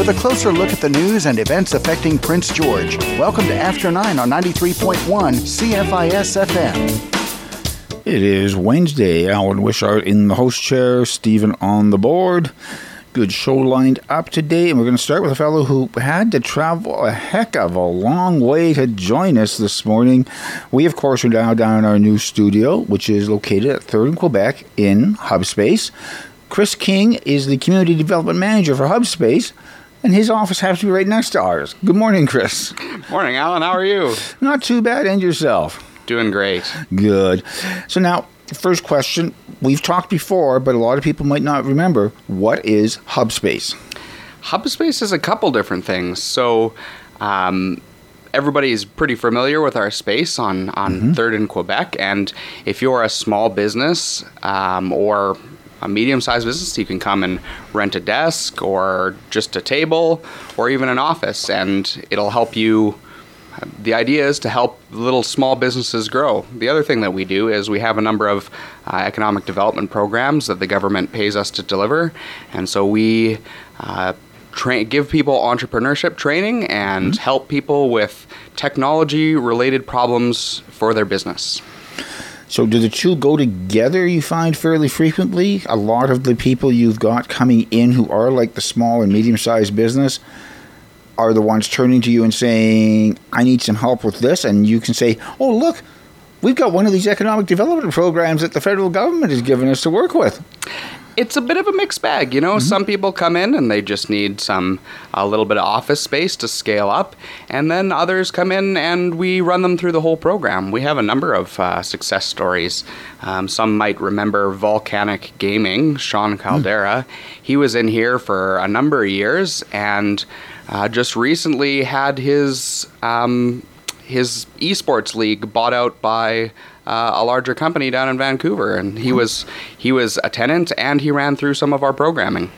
with a closer look at the news and events affecting Prince George. Welcome to After 9 on 93.1 CFIS FM. It is Wednesday. Alan Wishart in the host chair, Stephen on the board. Good show lined up today, and we're going to start with a fellow who had to travel a heck of a long way to join us this morning. We, of course, are now down in our new studio, which is located at 3rd and Quebec in Hubspace. Chris King is the Community Development Manager for Hubspace, and his office happens to be right next to ours. Good morning, Chris. Morning, Alan. How are you? Not too bad, and yourself? Doing great. Good. So now, first question we've talked before, but a lot of people might not remember. What is Hubspace? Hubspace is a couple different things. So, um, everybody is pretty familiar with our space on on mm-hmm. Third in Quebec, and if you're a small business um, or a medium-sized business, you can come and rent a desk or just a table or even an office, and it'll help you the idea is to help little small businesses grow. The other thing that we do is we have a number of uh, economic development programs that the government pays us to deliver, and so we uh, tra- give people entrepreneurship training and mm-hmm. help people with technology related problems for their business. So, do the two go together, you find fairly frequently? A lot of the people you've got coming in who are like the small and medium sized business are the ones turning to you and saying, I need some help with this. And you can say, Oh, look, we've got one of these economic development programs that the federal government has given us to work with it's a bit of a mixed bag. You know, mm-hmm. some people come in and they just need some a little bit of office space to scale up, and then others come in and we run them through the whole program. We have a number of uh, success stories. Um, some might remember Volcanic Gaming, Sean hmm. Caldera. Mm. He was in here for a number of years and uh, just recently had his um, his esports league bought out by uh, a larger company down in Vancouver, and he was he was a tenant and he ran through some of our programming.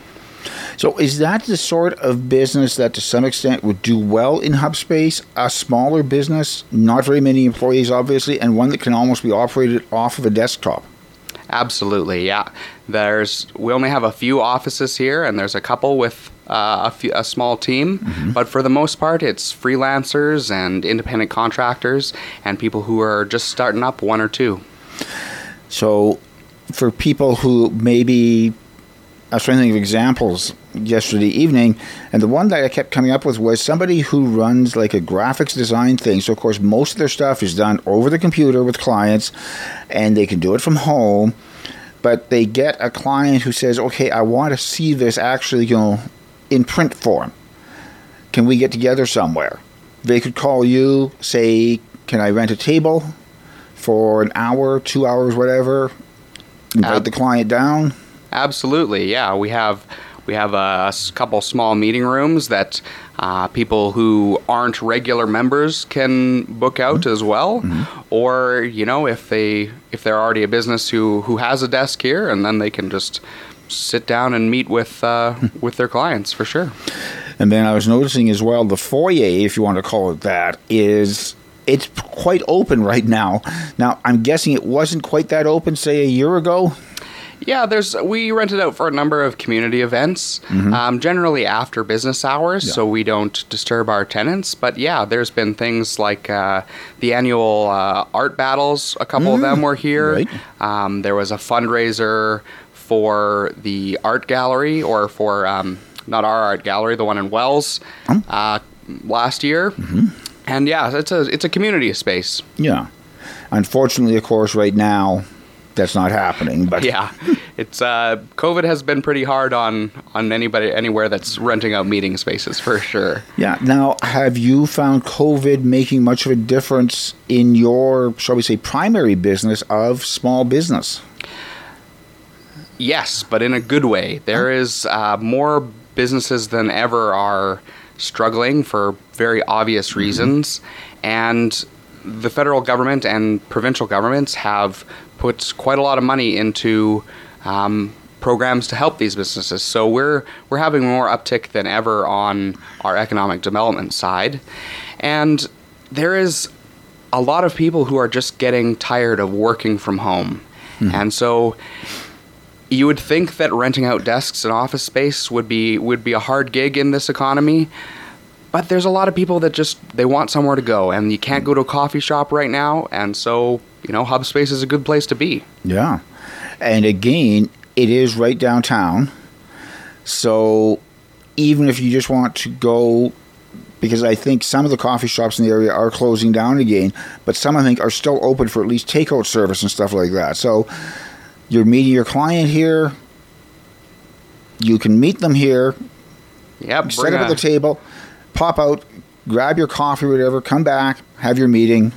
So, is that the sort of business that, to some extent, would do well in HubSpace? A smaller business, not very many employees, obviously, and one that can almost be operated off of a desktop. Absolutely, yeah. There's we only have a few offices here, and there's a couple with uh, a, few, a, small team, mm-hmm. but for the most part, it's freelancers and independent contractors and people who are just starting up one or two. So, for people who maybe, I was trying to think of examples yesterday evening, and the one that I kept coming up with was somebody who runs like a graphics design thing. So, of course, most of their stuff is done over the computer with clients, and they can do it from home but they get a client who says, "Okay, I want to see this actually, you know, in print form. Can we get together somewhere? They could call you, say, Can I rent a table for an hour, two hours, whatever? Invite Ab- the client down? Absolutely, yeah. We have we have a, a couple small meeting rooms that uh, people who aren't regular members can book out mm-hmm. as well, mm-hmm. or you know if they if they're already a business who who has a desk here, and then they can just sit down and meet with uh, with their clients for sure. And then I was noticing as well the foyer, if you want to call it that, is it's quite open right now. Now I'm guessing it wasn't quite that open, say a year ago. Yeah, there's we rented out for a number of community events, mm-hmm. um, generally after business hours, yeah. so we don't disturb our tenants. But yeah, there's been things like uh, the annual uh, art battles. A couple mm, of them were here. Right. Um, there was a fundraiser for the art gallery or for um, not our art gallery, the one in Wells oh. uh, last year. Mm-hmm. And yeah, it's a it's a community space. Yeah. Unfortunately, of course, right now that's not happening. But yeah, it's uh, COVID has been pretty hard on on anybody anywhere that's renting out meeting spaces for sure. Yeah. Now, have you found COVID making much of a difference in your, shall we say, primary business of small business? Yes, but in a good way. There is uh, more businesses than ever are struggling for very obvious mm-hmm. reasons, mm-hmm. and the federal government and provincial governments have put quite a lot of money into um, programs to help these businesses. So we're we're having more uptick than ever on our economic development side, and there is a lot of people who are just getting tired of working from home, mm-hmm. and so you would think that renting out desks and office space would be would be a hard gig in this economy. But there's a lot of people that just they want somewhere to go and you can't go to a coffee shop right now and so, you know, hub space is a good place to be. Yeah. And again, it is right downtown. So even if you just want to go because I think some of the coffee shops in the area are closing down again, but some I think are still open for at least takeout service and stuff like that. So you're meeting your client here. You can meet them here. Yep. Set up at the table, pop out, grab your coffee, whatever, come back, have your meeting.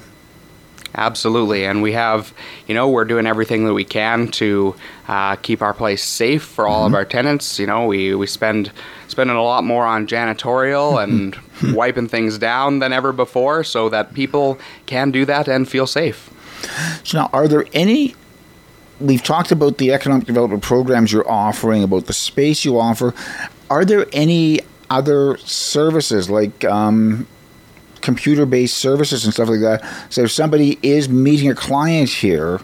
Absolutely, and we have, you know, we're doing everything that we can to uh, keep our place safe for all of our tenants. You know, we we spend spending a lot more on janitorial and wiping things down than ever before, so that people can do that and feel safe. So now, are there any? We've talked about the economic development programs you're offering, about the space you offer. Are there any other services like um, computer-based services and stuff like that? So if somebody is meeting a client here,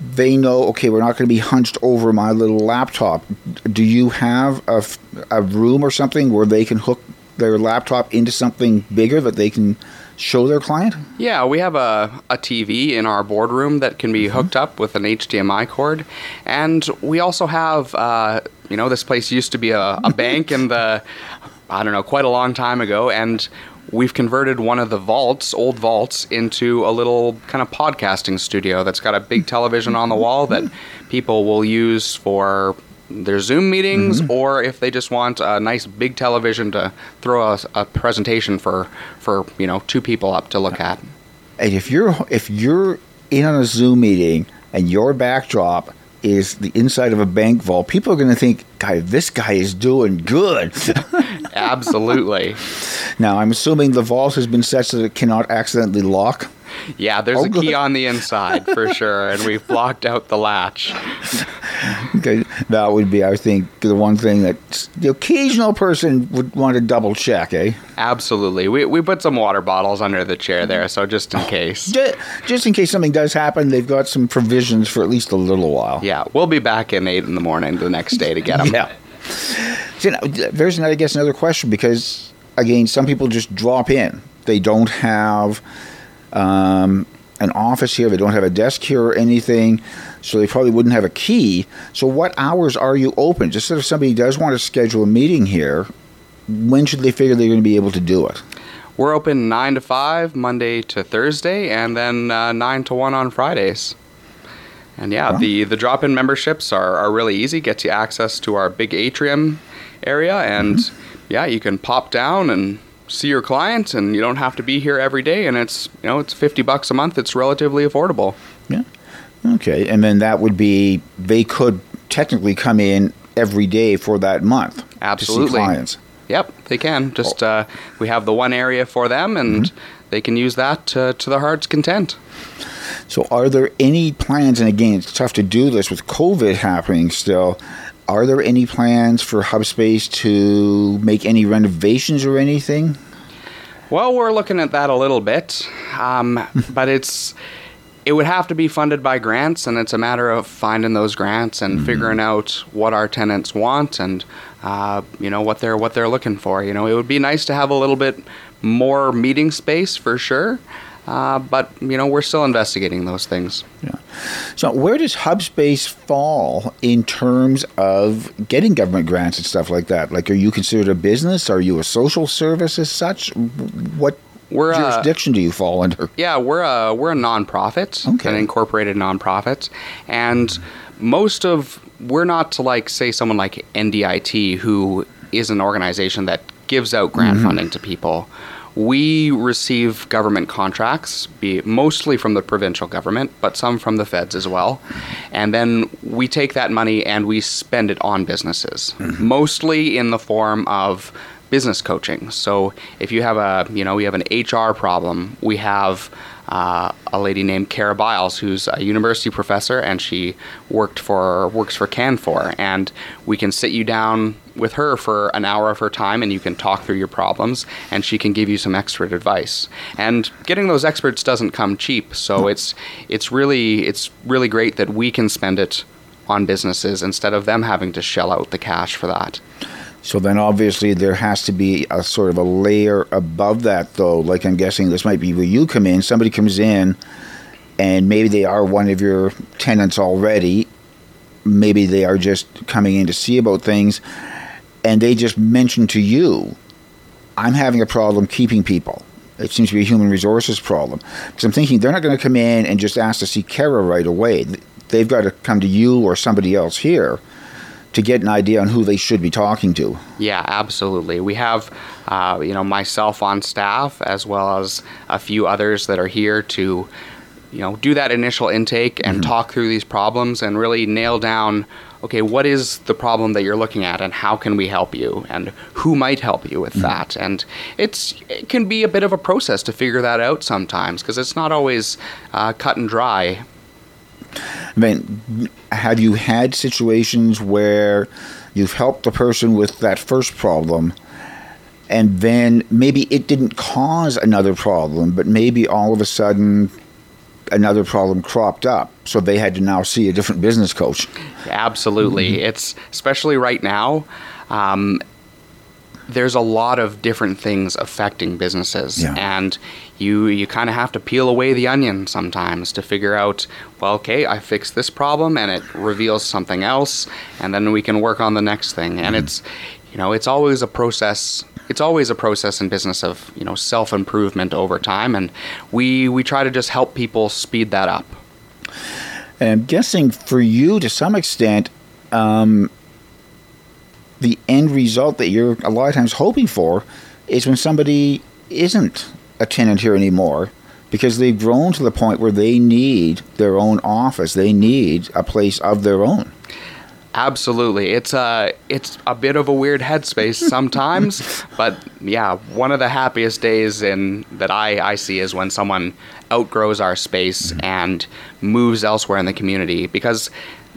they know, okay, we're not going to be hunched over my little laptop. Do you have a, a room or something where they can hook their laptop into something bigger that they can show their client? Yeah, we have a, a TV in our boardroom that can be hooked up with an HDMI cord. And we also have, uh, you know, this place used to be a, a bank in the, I don't know, quite a long time ago. And we've converted one of the vaults, old vaults, into a little kind of podcasting studio that's got a big television on the wall that people will use for their Zoom meetings, mm-hmm. or if they just want a nice big television to throw a, a presentation for, for you know two people up to look at. And if you're if you're in on a Zoom meeting and your backdrop is the inside of a bank vault, people are going to think, "Guy, this guy is doing good." Absolutely. now, I'm assuming the vault has been set so that it cannot accidentally lock. Yeah, there's Oh, a key good. on the inside for sure, and we've blocked out the latch. Okay, that would be, I think, the one thing that the occasional person would want to double check, eh? Absolutely. We, we put some water bottles under the chair there, so just in case. Just in case something does happen, they've got some provisions for at least a little while. Yeah, we'll be back in 8 in the morning the next day to get them. Yeah. So now, there's, another, I guess, another question because, again, some people just drop in. They don't have um, an office here, they don't have a desk here or anything, so they probably wouldn't have a key. So, what hours are you open? Just so if somebody does want to schedule a meeting here, when should they figure they're going to be able to do it? We're open 9 to 5, Monday to Thursday, and then uh, 9 to 1 on Fridays. And yeah, Wow. the, the drop in memberships are, are really easy. Gets you access to our big atrium area, and yeah, you can pop down and see your clients and you don't have to be here every day. And it's you know it's 50 bucks a month. It's relatively affordable. Yeah. Okay, and then that would be they could technically come in every day for that month Absolutely. clients. Yep, they can. Just uh, we have the one area for them, and they can use that to, to their heart's content. So, are there any plans? And again, it's tough to do this with COVID happening still. Are there any plans for Hubspace to make any renovations or anything? Well, we're looking at that a little bit, um, but it's it would have to be funded by grants, and it's a matter of finding those grants and figuring out what our tenants want and uh, you know what they're what they're looking for. You know, it would be nice to have a little bit more meeting space for sure, uh, but you know we're still investigating those things. Yeah. So, where does Hubspace fall in terms of getting government grants and stuff like that? Like, are you considered a business? Are you a social service as such? What We're uh, jurisdiction do you fall under? Yeah, we're a we're a nonprofit, Okay. an incorporated nonprofit, and most of we're not to like say someone like NDIT who is an organization that gives out grant mm-hmm. funding to people. We receive government contracts, be mostly from the provincial government, but some from the feds as well. And then we take that money and we spend it on businesses, mm-hmm. mostly in the form of business coaching. So if you have a, you know, we have an HR problem, we have uh, a lady named Kara Biles who's a university professor and she worked for works for Canfor, and we can sit you down with her for an hour of her time and you can talk through your problems and she can give you some expert advice. And getting those experts doesn't come cheap, so it's it's really it's really great that we can spend it on businesses instead of them having to shell out the cash for that. So then obviously there has to be a sort of a layer above that though. Like I'm guessing this might be where you come in. Somebody comes in and maybe they are one of your tenants already. Maybe they are just coming in to see about things and they just mention to you, I'm having a problem keeping people. It seems to be a human resources problem. Because I'm thinking they're not going to come in and just ask to see Kara right away. They've got to come to you or somebody else here to get an idea on who they should be talking to. Yeah, absolutely. We have, uh, you know, myself on staff as well as a few others that are here to, you know, do that initial intake and mm-hmm. talk through these problems and really nail down okay, what is the problem that you're looking at and how can we help you and who might help you with mm-hmm. that? And it's it can be a bit of a process to figure that out sometimes because it's not always uh, cut and dry. I mean, have you had situations where you've helped the person with that first problem? And then maybe it didn't cause another problem, but maybe all of a sudden another problem cropped up, so they had to now see a different business coach. Absolutely, mm-hmm. it's especially right now. Um, there's a lot of different things affecting businesses, yeah. and you you kind of have to peel away the onion sometimes to figure out. Well, okay, I fixed this problem, and it reveals something else, and then we can work on the next thing. And mm-hmm. it's you know it's always a process it's always a process in business of you know self improvement over time, and we we try to just help people speed that up. And I'm guessing for you, to some extent, um, the end result that you're a lot of times hoping for is when somebody isn't a tenant here anymore because they've grown to the point where they need their own office, they need a place of their own. Absolutely, it's a it's a bit of a weird headspace sometimes, but yeah, one of the happiest days in that I I see is when someone outgrows our space mm-hmm. and moves elsewhere in the community because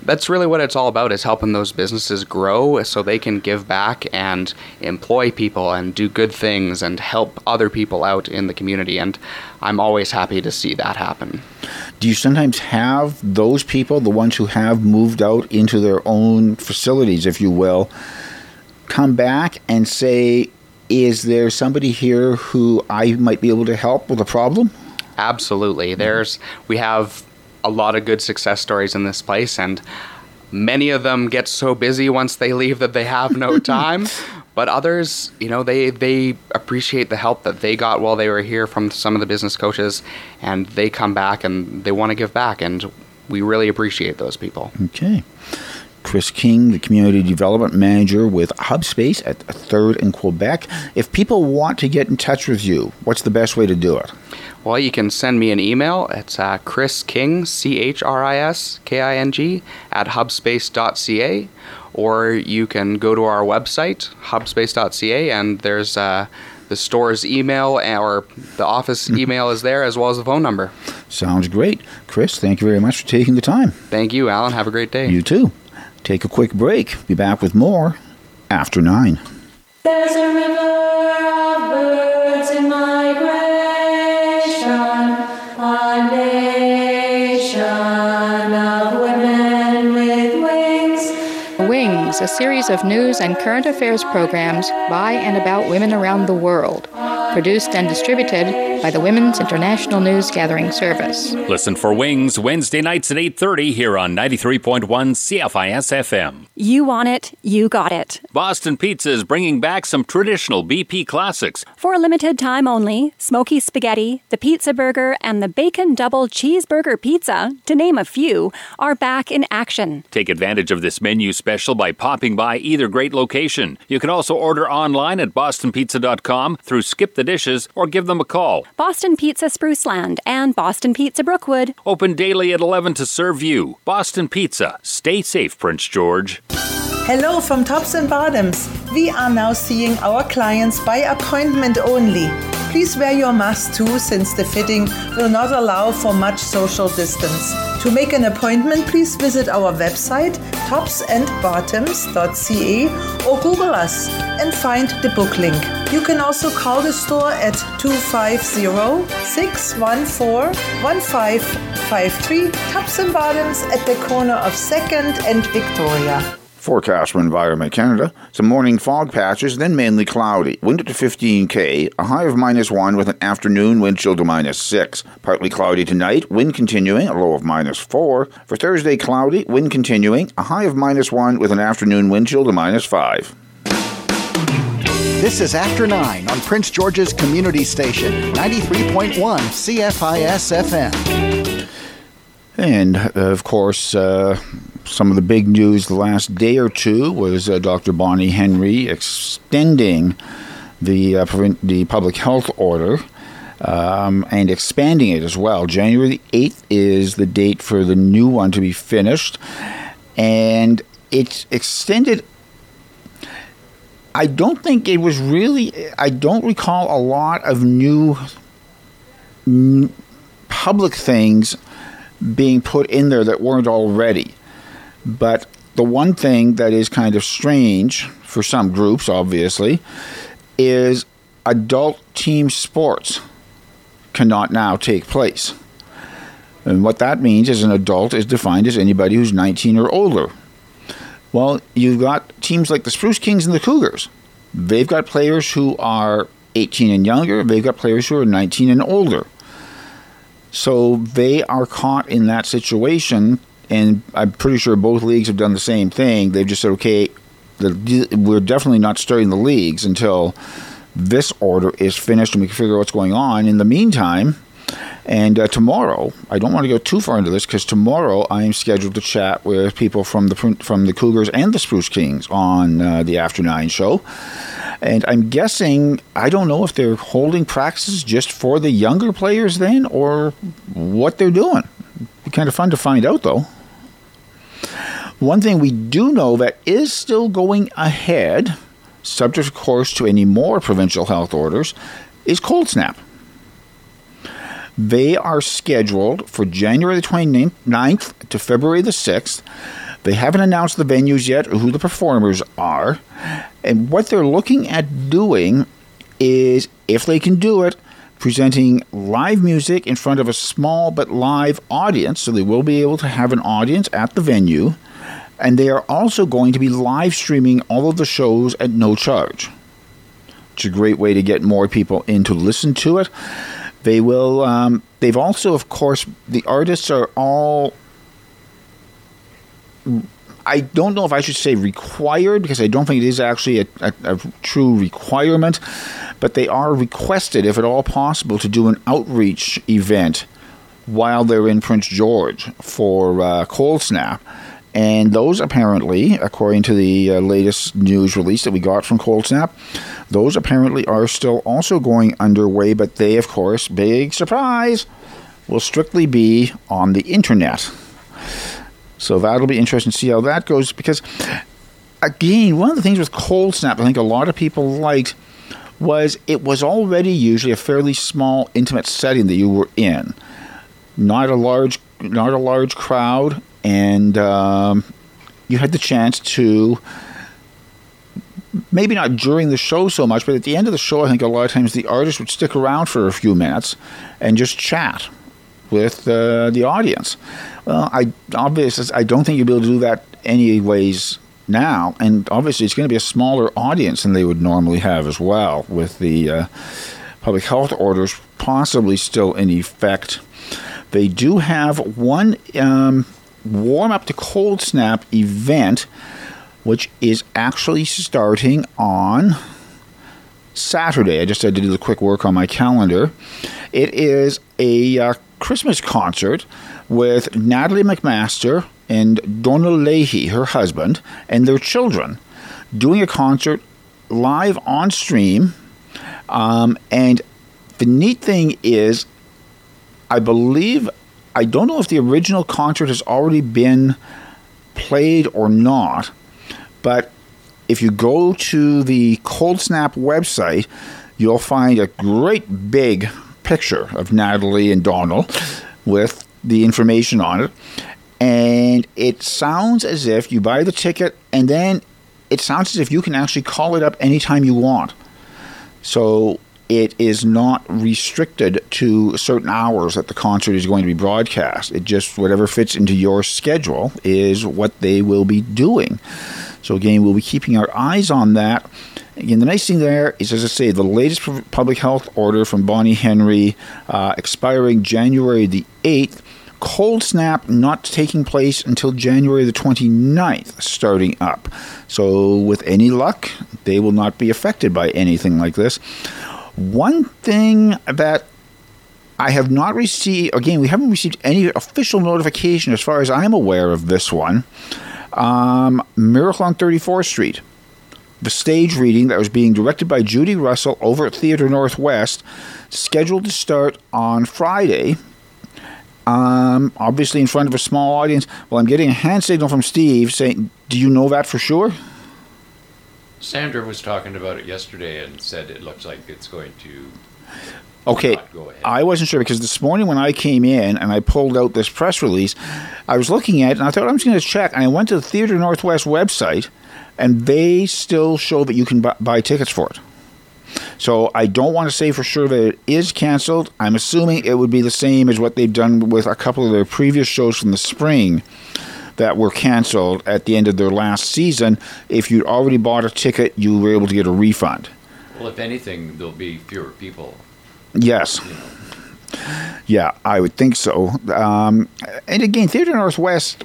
that's really what it's all about is helping those businesses grow so they can give back and employ people and do good things and help other people out in the community. And i'm always happy to see that happen. Do you sometimes have those people the ones who have moved out into their own facilities if you will come back and say is there somebody here who i might be able to help with a problem? Absolutely. There's we have a lot of good success stories in this place, and many of them get so busy once they leave that they have no time. but others, you know, they they appreciate the help that they got while they were here from some of the business coaches, and they come back and they want to give back, and we really appreciate those people. Okay. Chris King, the Community Development Manager with Hubspace at 3rd in Quebec. If people want to get in touch with you, what's the best way to do it? Well, you can send me an email. It's uh, Chris King, C H R I S K I N G, at hubspace.ca. Or you can go to our website, hubspace.ca, and there's uh, the store's email or the office mm-hmm. email is there as well as the phone number. Sounds great. Chris, thank you very much for taking the time. Thank you, Alan. Have a great day. You too. Take a quick break. Be back with more after nine. There's a river of birds in a series of news and current affairs programs by and about women around the world, produced and distributed by the Women's International News Gathering Service. Listen for Wings Wednesday nights at 8:30 here on 93.1 CFIS FM. You want it, you got it. Boston Pizza is bringing back some traditional BP classics. For a limited time only, smoky spaghetti, the pizza burger, and the bacon double cheeseburger pizza, to name a few, are back in action. Take advantage of this menu special by popping by either great location. You can also order online at bostonpizza.com through Skip the Dishes or give them a call. Boston Pizza Spruceland and Boston Pizza Brookwood. Open daily at 11 to serve you. Boston Pizza. Stay safe, Prince George. Hello from Tops and Bottoms. We are now seeing our clients by appointment only. Please wear your mask too, since the fitting will not allow for much social distance. To make an appointment, please visit our website topsandbottoms.ca or Google us and find the book link. You can also call the store at 250 614 1553 Tops and Bottoms at the corner of 2nd and Victoria. Forecast from Environment Canada. Some morning fog patches, then mainly cloudy. Wind to 15k, a high of minus 1 with an afternoon wind chill to minus 6. Partly cloudy tonight, wind continuing, a low of minus 4. For Thursday, cloudy, wind continuing, a high of minus 1 with an afternoon wind chill to minus 5. This is After 9 on Prince George's Community Station, 93.1 CFIS FM. And, uh, of course, uh, some of the big news the last day or two was uh, Dr. Bonnie Henry extending the uh, the public health order um, and expanding it as well. January 8th is the date for the new one to be finished, and it's extended. I don't think it was really. I don't recall a lot of new public things being put in there that weren't already. But the one thing that is kind of strange for some groups, obviously, is adult team sports cannot now take place. And what that means is an adult is defined as anybody who's 19 or older. Well, you've got teams like the Spruce Kings and the Cougars. They've got players who are 18 and younger, they've got players who are 19 and older. So they are caught in that situation, and I'm pretty sure both leagues have done the same thing. They've just said, okay, the, we're definitely not starting the leagues until this order is finished and we can figure out what's going on. In the meantime, and uh, tomorrow, I don't want to go too far into this because tomorrow I am scheduled to chat with people from the from the Cougars and the Spruce Kings on uh, the After Nine show. And I'm guessing I don't know if they're holding practices just for the younger players then, or what they're doing. It'd be kind of fun to find out, though. One thing we do know that is still going ahead, subject, of course, to any more provincial health orders, is cold snap. They are scheduled for January the 29th to February the 6th. They haven't announced the venues yet or who the performers are. And what they're looking at doing is, if they can do it, presenting live music in front of a small but live audience. So they will be able to have an audience at the venue. And they are also going to be live streaming all of the shows at no charge. It's a great way to get more people in to listen to it. They will. Um, they've also, of course, the artists are all. I don't know if I should say required because I don't think it is actually a, a, a true requirement, but they are requested, if at all possible, to do an outreach event while they're in Prince George for uh, Cold Snap. And those apparently, according to the uh, latest news release that we got from Cold Snap, those apparently are still also going underway, but they, of course, big surprise, will strictly be on the internet. So that'll be interesting to see how that goes because, again, one of the things with Cold Snap I think a lot of people liked was it was already usually a fairly small, intimate setting that you were in. Not a large, not a large crowd, and um, you had the chance to maybe not during the show so much, but at the end of the show, I think a lot of times the artist would stick around for a few minutes and just chat with uh, the audience. Well, I obviously I don't think you'll be able to do that anyways now, and obviously it's going to be a smaller audience than they would normally have as well, with the uh, public health orders possibly still in effect. They do have one um, warm up to cold snap event, which is actually starting on Saturday. I just had to do the quick work on my calendar. It is a uh, Christmas concert with Natalie MacMaster and Donnell Leahy, her husband, and their children, doing a concert live on stream. Um, and the neat thing is, I believe, I don't know if the original concert has already been played or not, but if you go to the Cold Snap website, you'll find a great big picture of Natalie and Donnell with the information on it. and it sounds as if you buy the ticket and then it sounds as if you can actually call it up anytime you want. So it is not restricted to certain hours that the concert is going to be broadcast. It just, whatever fits into your schedule, is what they will be doing. So, again, we'll be keeping our eyes on that. Again, the nice thing there is, as I say, the latest public health order from Bonnie Henry uh, expiring January the 8th. Cold snap not taking place until January the 29th, starting up. So, with any luck, they will not be affected by anything like this. One thing that I have not received, again, we haven't received any official notification as far as I'm aware of this one. Um, Miracle on 34th Street. The stage reading that was being directed by Judy Russell over at Theatre Northwest, scheduled to start on Friday. Um, obviously, in front of a small audience. Well, I'm getting a hand signal from Steve saying, Do you know that for sure? Sandra was talking about it yesterday and said it looks like it's going to. Okay, I wasn't sure because this morning when I came in and I pulled out this press release, I was looking at it and I thought I'm just going to check. And I went to the Theatre Northwest website, and they still show that you can buy, buy tickets for it. So I don't want to say for sure that it is canceled. I'm assuming it would be the same as what they've done with a couple of their previous shows from the spring that were canceled at the end of their last season. If you'd already bought a ticket, you were able to get a refund. Well, if anything, there'll be fewer people. Yes. Yeah, I would think so. Um, and again, Theatre Northwest.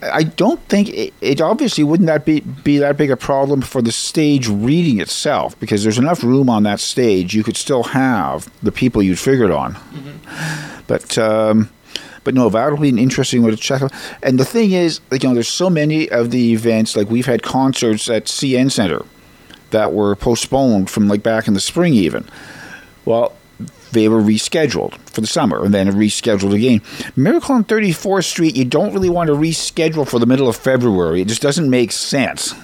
I don't think it, it, obviously wouldn't that be be that big a problem for the stage reading itself because there's enough room on that stage you could still have the people you'd figured on. Mm-hmm. But um, but no, that'll be an interesting one to check out. And the thing is, like, you know, there's so many of the events, like we've had concerts at CN Center that were postponed from like back in the spring even. Well, they were rescheduled for the summer and then rescheduled again. Miracle on 34th Street, you don't really want to reschedule for the middle of February. It just doesn't make sense.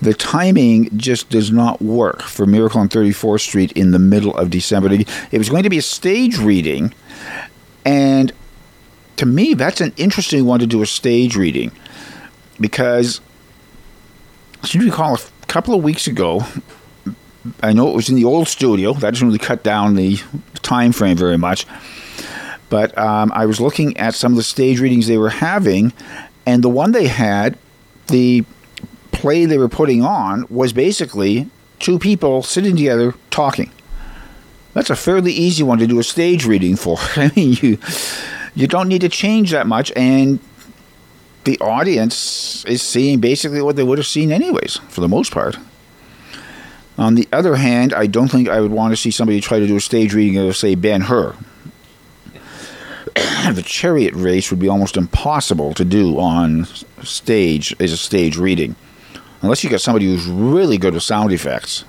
The timing just does not work for Miracle on 34th Street in the middle of December. It was going to be a stage reading and to me, that's an interesting one to do a stage reading because I seem to recall a couple of weeks ago. I know it was in the old studio. That doesn't really cut down the time frame very much. But um, I was looking at some of the stage readings they were having, and the one they had, the play they were putting on was basically two people sitting together talking. That's a fairly easy one to do a stage reading for. I mean, you you don't need to change that much, and the audience is seeing basically what they would have seen anyways, for the most part. On the other hand, I don't think I would want to see somebody try to do a stage reading of, say, Ben Hur. the chariot race would be almost impossible to do on stage as a stage reading, unless you got somebody who's really good with sound effects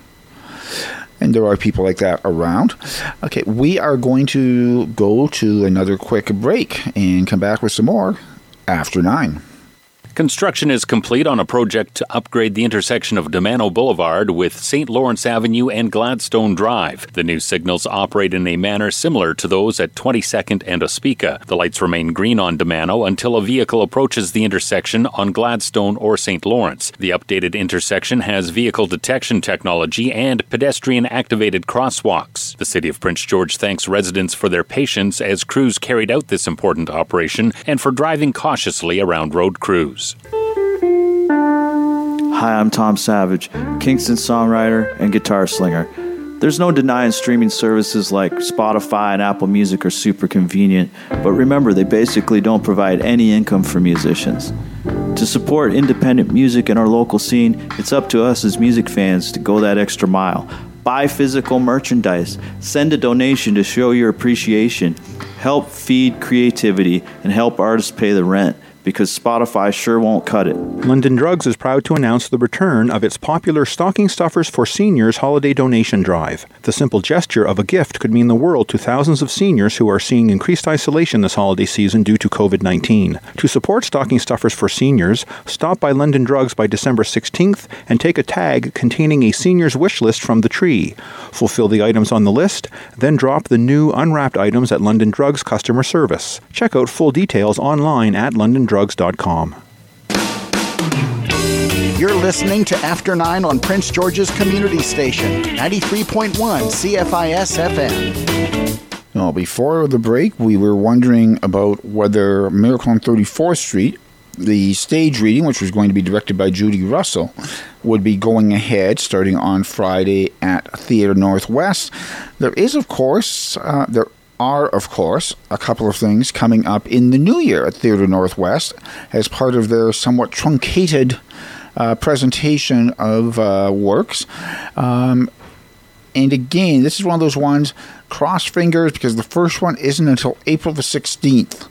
and there are people like that around. Okay, we are going to go to another quick break and come back with some more after nine. Construction is complete on a project to upgrade the intersection of Domano Boulevard with St. Lawrence Avenue and Gladstone Drive. The new signals operate in a manner similar to those at 22nd and Ospika. The lights remain green on Domano until a vehicle approaches the intersection on Gladstone or St. Lawrence. The updated intersection has vehicle detection technology and pedestrian activated crosswalks. The City of Prince George thanks residents for their patience as crews carried out this important operation and for driving cautiously around road crews. Hi, I'm Tom Savage, Kingston songwriter and guitar slinger. There's no denying streaming services like Spotify and Apple Music are super convenient, but remember, they basically don't provide any income for musicians. To support independent music in our local scene, it's up to us as music fans to go that extra mile. Buy physical merchandise, send a donation to show your appreciation, help feed creativity, and help artists pay the rent because Spotify sure won't cut it. London Drugs is proud to announce the return of its popular Stocking Stuffers for Seniors holiday donation drive. The simple gesture of a gift could mean the world to thousands of seniors who are seeing increased isolation this holiday season due to COVID 19. To support Stocking Stuffers for Seniors, stop by London Drugs by December 16th and take a tag containing a senior's wish list from the tree. Fulfill the items on the list, then drop the new unwrapped items at London Drugs customer service. Check out full details online at londondrugs.com. You're listening to After 9 on Prince George's Community Station, 93.1 CFIS FM. Well, before the break, we were wondering about whether Miracle on 34th Street, the stage reading, which was going to be directed by Judy Russell, would be going ahead starting on Friday at Theatre Northwest. There is, of course, uh, there are, of course, a couple of things coming up in the new year at Theatre Northwest as part of their somewhat truncated uh, presentation of uh, works. Um, and again, this is one of those ones, cross fingers, because the first one isn't until April the 16th.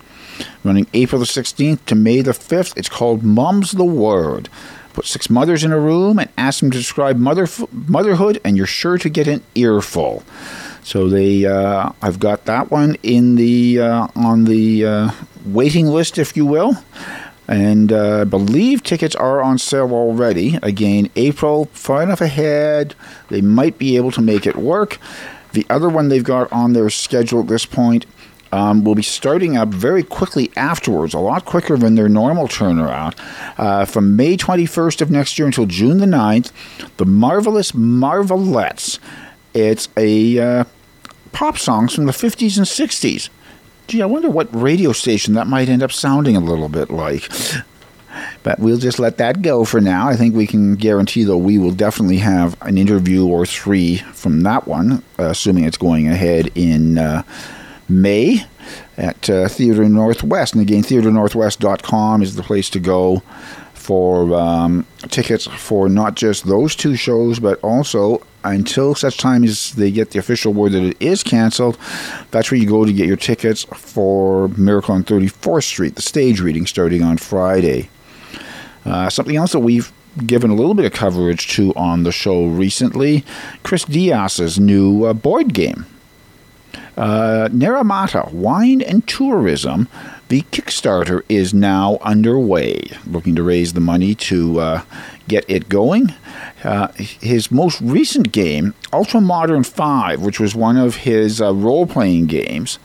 Running April the 16th to May the 5th. It's called Mom's the Word. Put six mothers in a room and ask them to describe mother, motherhood, and you're sure to get an earful. So they, uh, I've got that one in the uh, on the uh, waiting list, if you will, and uh, I believe tickets are on sale already. Again, April, far enough ahead, they might be able to make it work. The other one they've got on their schedule at this point um, will be starting up very quickly afterwards, a lot quicker than their normal turnaround. Uh, from May 21st of next year until June the 9th, The Marvelous Marvelettes. It's a uh, pop songs from the 50s and 60s. Gee, I wonder what radio station that might end up sounding a little bit like. But we'll just let that go for now. I think we can guarantee, though, we will definitely have an interview or three from that one, assuming it's going ahead in uh, May at uh, Theatre Northwest. And again, theatrenorthwest.com is the place to go for um, tickets for not just those two shows, but also until such time as they get the official word that it is canceled, that's where you go to get your tickets for Miracle on 34th Street, the stage reading starting on Friday. Uh, something else that we've given a little bit of coverage to on the show recently Chris Dias's new uh, board game. Uh, Naramata Wine and Tourism, the Kickstarter is now underway, looking to raise the money to uh, get it going. Uh, his most recent game, Ultra Modern 5, which was one of his uh, role playing games,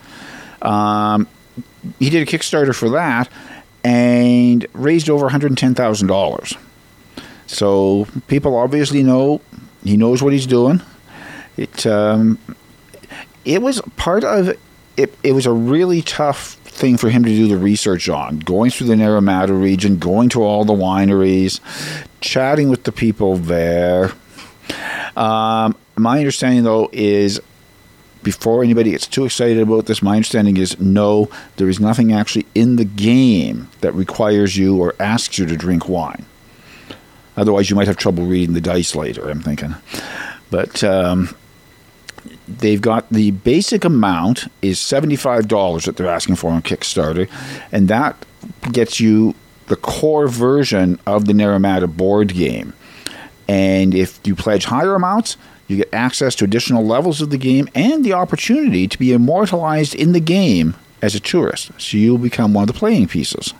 um, he did a Kickstarter for that and raised over $110,000. So people obviously know he knows what he's doing. It um, it was part of it. It was a really tough thing for him to do the research on, going through the Naramata region, going to all the wineries, chatting with the people there. Um, my understanding, though, is before anybody gets too excited about this, my understanding is no, there is nothing actually in the game that requires you or asks you to drink wine. Otherwise, you might have trouble reading the dice later, I'm thinking. But um, they've got the basic amount is $75 that they're asking for on Kickstarter, and that gets you the core version of the Naramata board game. And if you pledge higher amounts, you get access to additional levels of the game and the opportunity to be immortalized in the game as a tourist. So you'll become one of the playing pieces,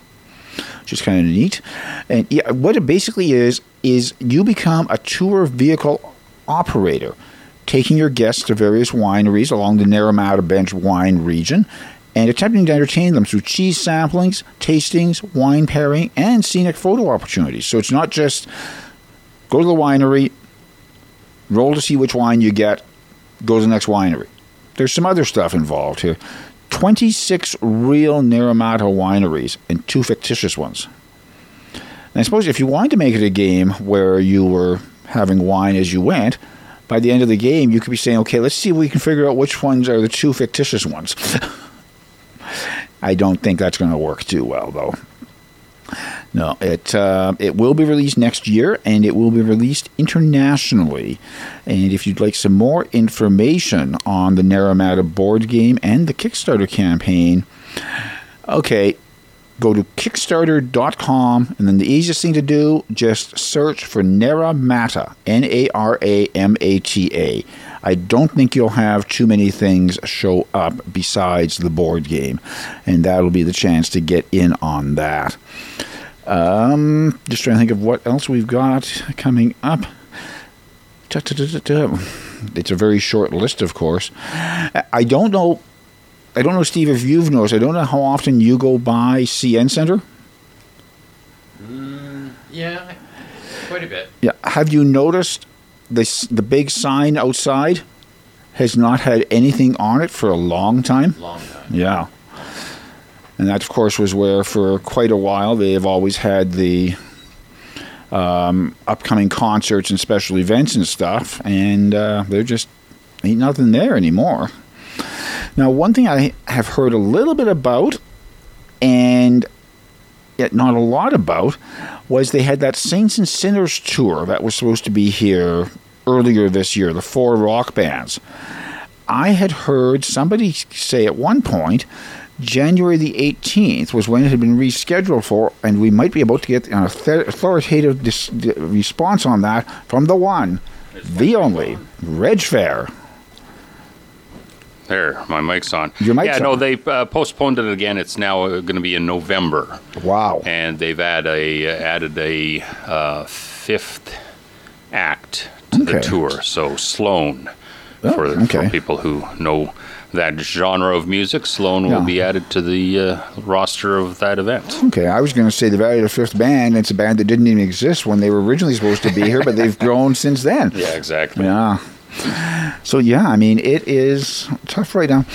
which is kind of neat. And what it basically is, is you become a tour vehicle operator, taking your guests to various wineries along the Naramata Bench wine region and attempting to entertain them through cheese samplings, tastings, wine pairing, and scenic photo opportunities. So it's not just go to the winery, roll to see which wine you get, go to the next winery. There's some other stuff involved here. 26 real Naramata wineries and two fictitious ones. And I suppose if you wanted to make it a game where you were having wine as you went, by the end of the game, you could be saying, okay, let's see if we can figure out which ones are the two fictitious ones. I don't think that's going to work too well, though. No, it uh, it will be released next year, and it will be released internationally. And if you'd like some more information on the Naramata board game and the Kickstarter campaign, okay, go to Kickstarter.com, and then the easiest thing to do, just search for Naramata, N A R A M A T A. I don't think you'll have too many things show up besides the board game, and that'll be the chance to get in on that. Um, just trying to think of what else we've got coming up. It's a very short list, of course. I don't know. I don't know, Steve, if you've noticed. I don't know how often you go by CN Center. Mm, yeah, quite a bit. Yeah. Have you noticed this? The big sign outside has not had anything on it for a long time. Long time. Yeah. And that, of course, was where for quite a while they have always had the um, upcoming concerts and special events and stuff, and uh, there just ain't nothing there anymore. Now, one thing I have heard a little bit about, and yet not a lot about, was they had that Saints and Sinners tour that was supposed to be here earlier this year, the four rock bands. I had heard somebody say at one point January the 18th was when it had been rescheduled for, and we might be able to get an authoritative dis- d- response on that from the one, the only, Reg Fair. There, my mic's on. Your mic's yeah, no, they uh, postponed it again. It's now uh, going to be in November. Wow. And they've add a, added a uh, fifth act to the Okay. tour. So Sloan, Oh, for, okay. for people who know that genre of music, Sloan Yeah. will be added to the uh, roster of that event. Okay, I was going to say the Valley of the Fifth Band. It's a band that didn't even exist when they were originally supposed to be here, but they've grown since then. Yeah, exactly. Yeah. So yeah, I mean it is tough right now.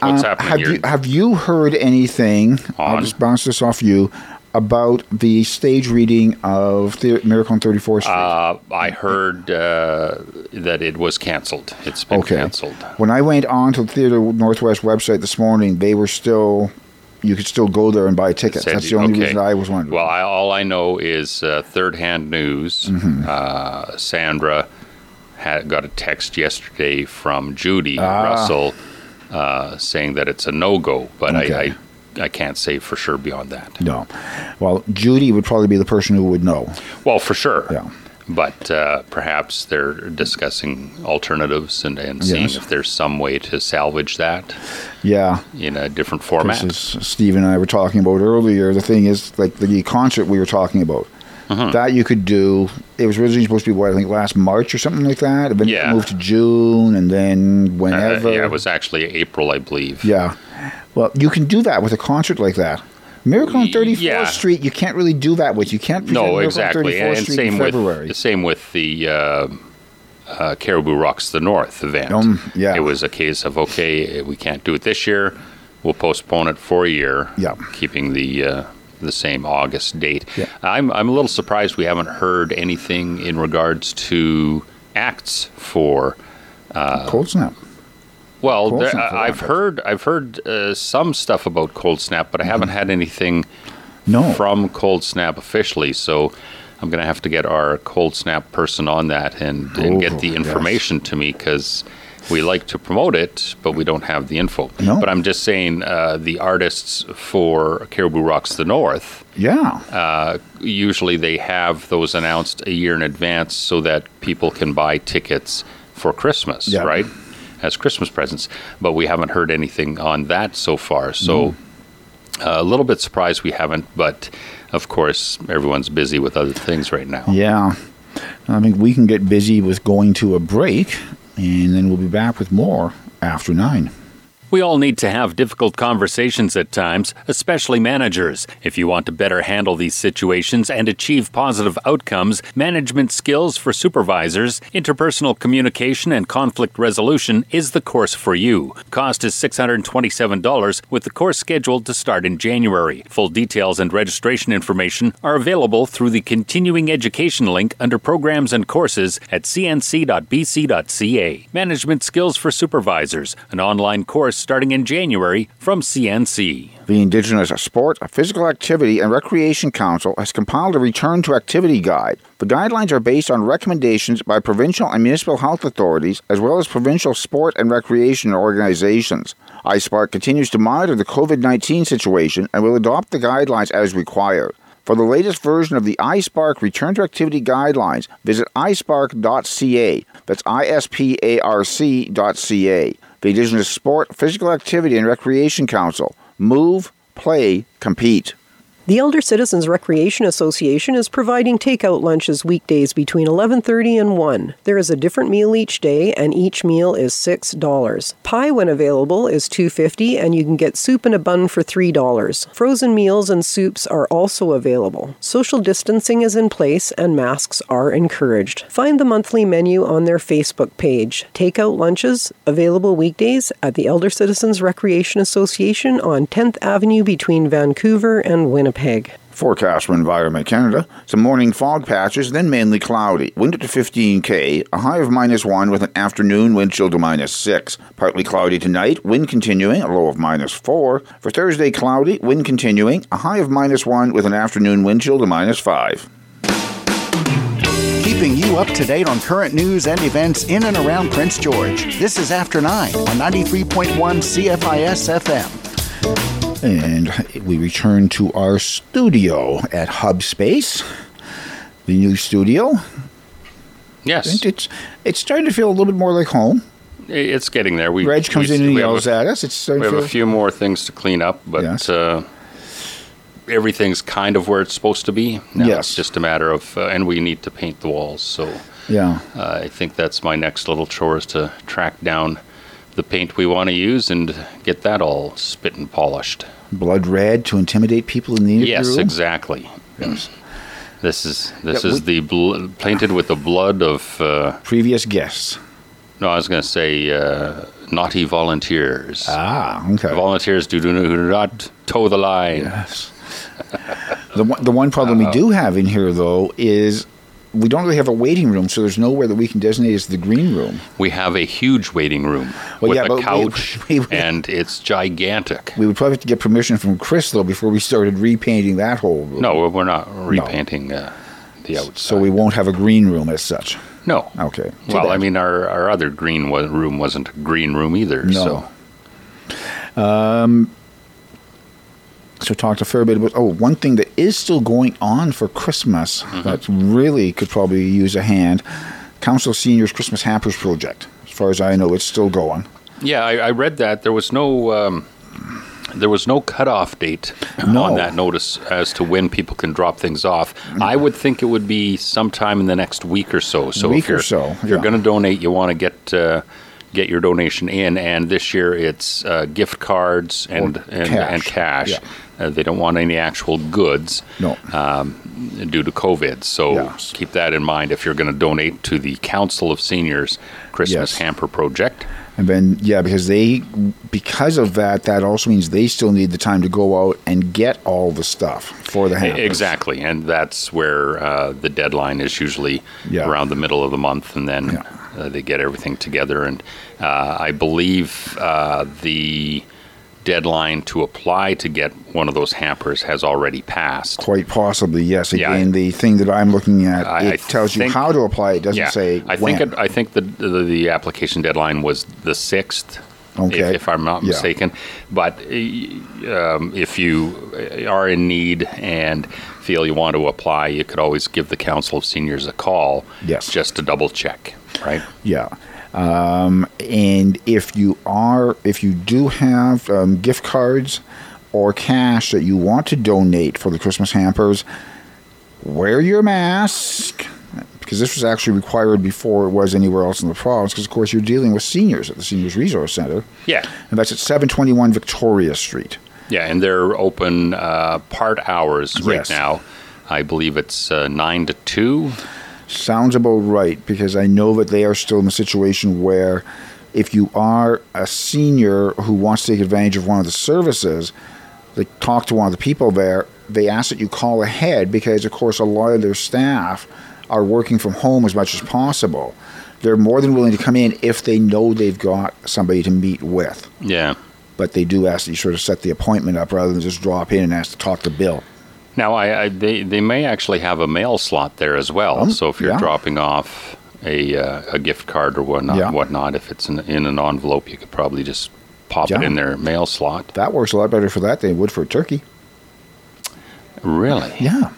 What's Uh, happening have here? you have you heard anything? I'll just bounce this off you about the stage reading of the Miracle on 34th Street. Uh, I heard uh, that it was canceled. It's been okay. canceled. When I went on to the Theater Northwest website this morning, they were still. You could still go there and buy tickets. Said- That's the only okay. reason I was wondering. Well, I, all I know is uh, third-hand news. Mm-hmm. Uh, Sandra had got a text yesterday from Judy Ah. Russell uh, saying that it's a no-go, but Okay. I, I I can't say for sure beyond that. no. Well, Judy would probably be the person who would know. Well, for sure. Yeah. But uh, perhaps they're discussing alternatives and, and seeing Yes. if there's some way to salvage that Yeah. in a different format. is Steve and I were talking about earlier. The thing is, like the concert we were talking about, Mm-hmm. that you could do. It was originally supposed to be what I think last March or something like that. And then Yeah. it moved to June, and then Uh, whenever. yeah, it was actually April, I believe. Yeah. Well, you can do that with a concert like that. Miracle on 34th Yeah. Street, you can't really do that with. You can't present No, Miracle exactly, on 34th and Street same in February. with same with the uh, uh, Caribou Rocks the North event. Um, yeah. it was a case of okay, we can't do it this year. We'll postpone it for a year. Yeah. keeping the uh, the same August date. Yeah. I'm I'm a little surprised we haven't heard anything in regards to acts for. Cold snap. Well, Cold there, Snap I've heard I've heard uh, some stuff about Cold Snap, but I haven't had anything Mm-hmm. No. from Cold Snap officially. So I'm going to have to get our Cold Snap person on that and, and Oh, get the yes. information to me because we like to promote it, but we don't have the info. No. But I'm just saying uh, the artists for Caribou Rocks the North. Yeah. Uh, usually they have those announced a year in advance so that people can buy tickets for Christmas, right? As Christmas presents. But we haven't heard anything on that so far. So uh, a little bit surprised we haven't, but of course, everyone's busy with other things right now. Yeah. I mean, we can get busy with going to a break, and then we'll be back with more after nine. We all need to have difficult conversations at times, especially managers. If you want to better handle these situations and achieve positive outcomes, management skills for supervisors, interpersonal communication, and conflict resolution is the course for you. Cost is $627 with the course scheduled to start in January. Full details and registration information are available through the continuing education link under programs and courses at cnc.bc.ca. Management Skills for Supervisors, an online course starting in January from CNC. The Indigenous Sport, Physical Activity and Recreation Council has compiled a return to activity guide. The guidelines are based on recommendations by provincial and municipal health authorities as well as provincial sport and recreation organizations. iSPARC continues to monitor the COVID 19 situation and will adopt the guidelines as required. For the latest version of the iSPARC Return to Activity Guidelines, visit isparc.ca. That's isparc.ca. The Indigenous Sport, Physical Activity and Recreation Council. Move, play, compete. The Elder Citizens Recreation Association is providing takeout lunches weekdays between 11:30 and 1. There is a different meal each day and each meal is $6. Pie when available is $2.50 and you can get soup and a bun for $3. Frozen meals and soups are also available. Social distancing is in place and masks are encouraged. Find the monthly menu on their Facebook page. Takeout lunches available weekdays at the Elder Citizens Recreation Association on 10th Avenue between Vancouver and Winnipeg. Forecast for Environment Canada. Some morning fog patches, then mainly cloudy. Wind to 15k, a high of minus 1 with an afternoon wind chill to minus 6. Partly cloudy tonight, wind continuing, a low of minus 4. For Thursday, cloudy, wind continuing, a high of minus 1 with an afternoon wind chill to minus 5. Keeping you up to date on current news and events in and around Prince George. This is After 9 on 93.1 CFIS FM. And we return to our studio at Hub Space, the new studio. Yes. And it's it's starting to feel a little bit more like home. It's getting there. We, Reg comes we, in and yells a- at us. It's We have a few more things to clean up, but Yes. uh, everything's kind of where it's supposed to be. Now Yes. It's just a matter of, uh, and we need to paint the walls. So yeah. uh, I think that's my next little chore is to track down the paint we want to use and get that all spit and polished. blood red to intimidate people in the Yes, room. exactly. Yes. This is this Yeah, is the bl- painted with the blood of uh, Previous guests. no, I was going to say uh, naughty volunteers. Ah, okay. Volunteers do, do, do not toe the line. Yes. The one, the one problem we do have in here, though, is we don't really have a waiting room, so there's nowhere that we can designate as the green room. We have a huge waiting room Well, with yeah, a couch, we- we- and it's gigantic. We would probably have to get permission from Chris, though, before we started repainting that whole room. No, we're not repainting uh, the outside. So we won't have a green room as such. no. Okay. Too Well, bad. I mean, our, our other green room wasn't a green room either. No. So So talked a fair bit about. Oh, one thing that is still going on for Christmas Mm-hmm. that really could probably use a hand. Council Seniors Christmas Hampers Project. As far as I know, it's still going. yeah, I, I read that there was no um, there was no cutoff date No. on that notice as to when people can drop things off. I would think it would be sometime in the next week or so. So Week if or you're, so, if you're going to donate, you want to get. Uh, Get your donation in, and this year it's uh, gift cards and and cash. and cash. Yeah. Uh, they don't want any actual goods. No. um, due to COVID. So Yes. keep that in mind if you're going to donate to the Council of Seniors Christmas Yes. Hamper Project. And then, yeah, because they, because of that, that also means they still need the time to go out and get all the stuff for the hampers. Exactly, and that's where uh, the deadline is usually Yeah. around the middle of the month, and then Yeah. uh, they get everything together. And uh, I believe uh, the deadline to apply to get one of those hampers has already passed. Quite possibly, yes. Yeah, Again, I- the thing that I'm looking at, I- it I tells you how to apply. It doesn't yeah, say I when. think it, I think the, the the application deadline was the sixth. Okay. If, if I'm not Yeah. mistaken, but uh, um, if you are in need and feel you want to apply, you could always give the Council of Seniors a call. Yes. Just to double check, right? Yeah. Um, and if you are, if you do have um, gift cards or cash that you want to donate for the Christmas hampers, wear your mask because this was actually required before it was anywhere else in the province. Because of course you're dealing with seniors at the Seniors Resource Center, Yeah. and that's at 721 Victoria Street. Yeah, and they're open uh, part hours right Yes. now. I believe it's uh, nine to two. Sounds about right because I know that they are still in a situation where if you are a senior who wants to take advantage of one of the services, they talk to one of the people there, they ask that you call ahead because, of course, a lot of their staff are working from home as much as possible. They're more than willing to come in if they know they've got somebody to meet with. Yeah. but they do ask that you sort of set the appointment up rather than just drop in and ask to talk to Bill. Now, I, I they they may actually have a mail slot there as well. Oh, so if you're yeah. dropping off a uh, a gift card or whatnot, Yeah. whatnot, if it's in, in an envelope, you could probably just pop it in their mail slot. That works a lot better for that than it would for a turkey. Really? Yeah.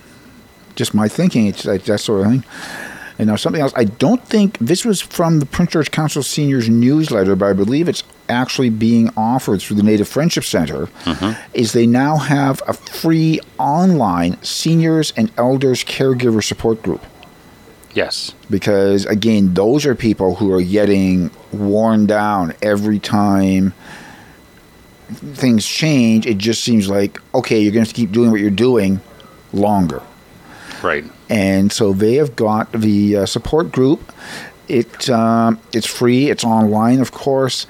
Just my thinking. It's like that sort of thing. And now something else. I don't think this was from the Prince George Council Seniors newsletter, but I believe it's actually being offered through the Native Friendship Center. Is they now have a free online seniors and elders caregiver support group. Yes. Because again, those are people who are getting worn down every time things change. It just seems like okay, you're going to keep doing what you're doing longer. Right. And so they have got the uh, support group. It um, it's free. It's online, of course.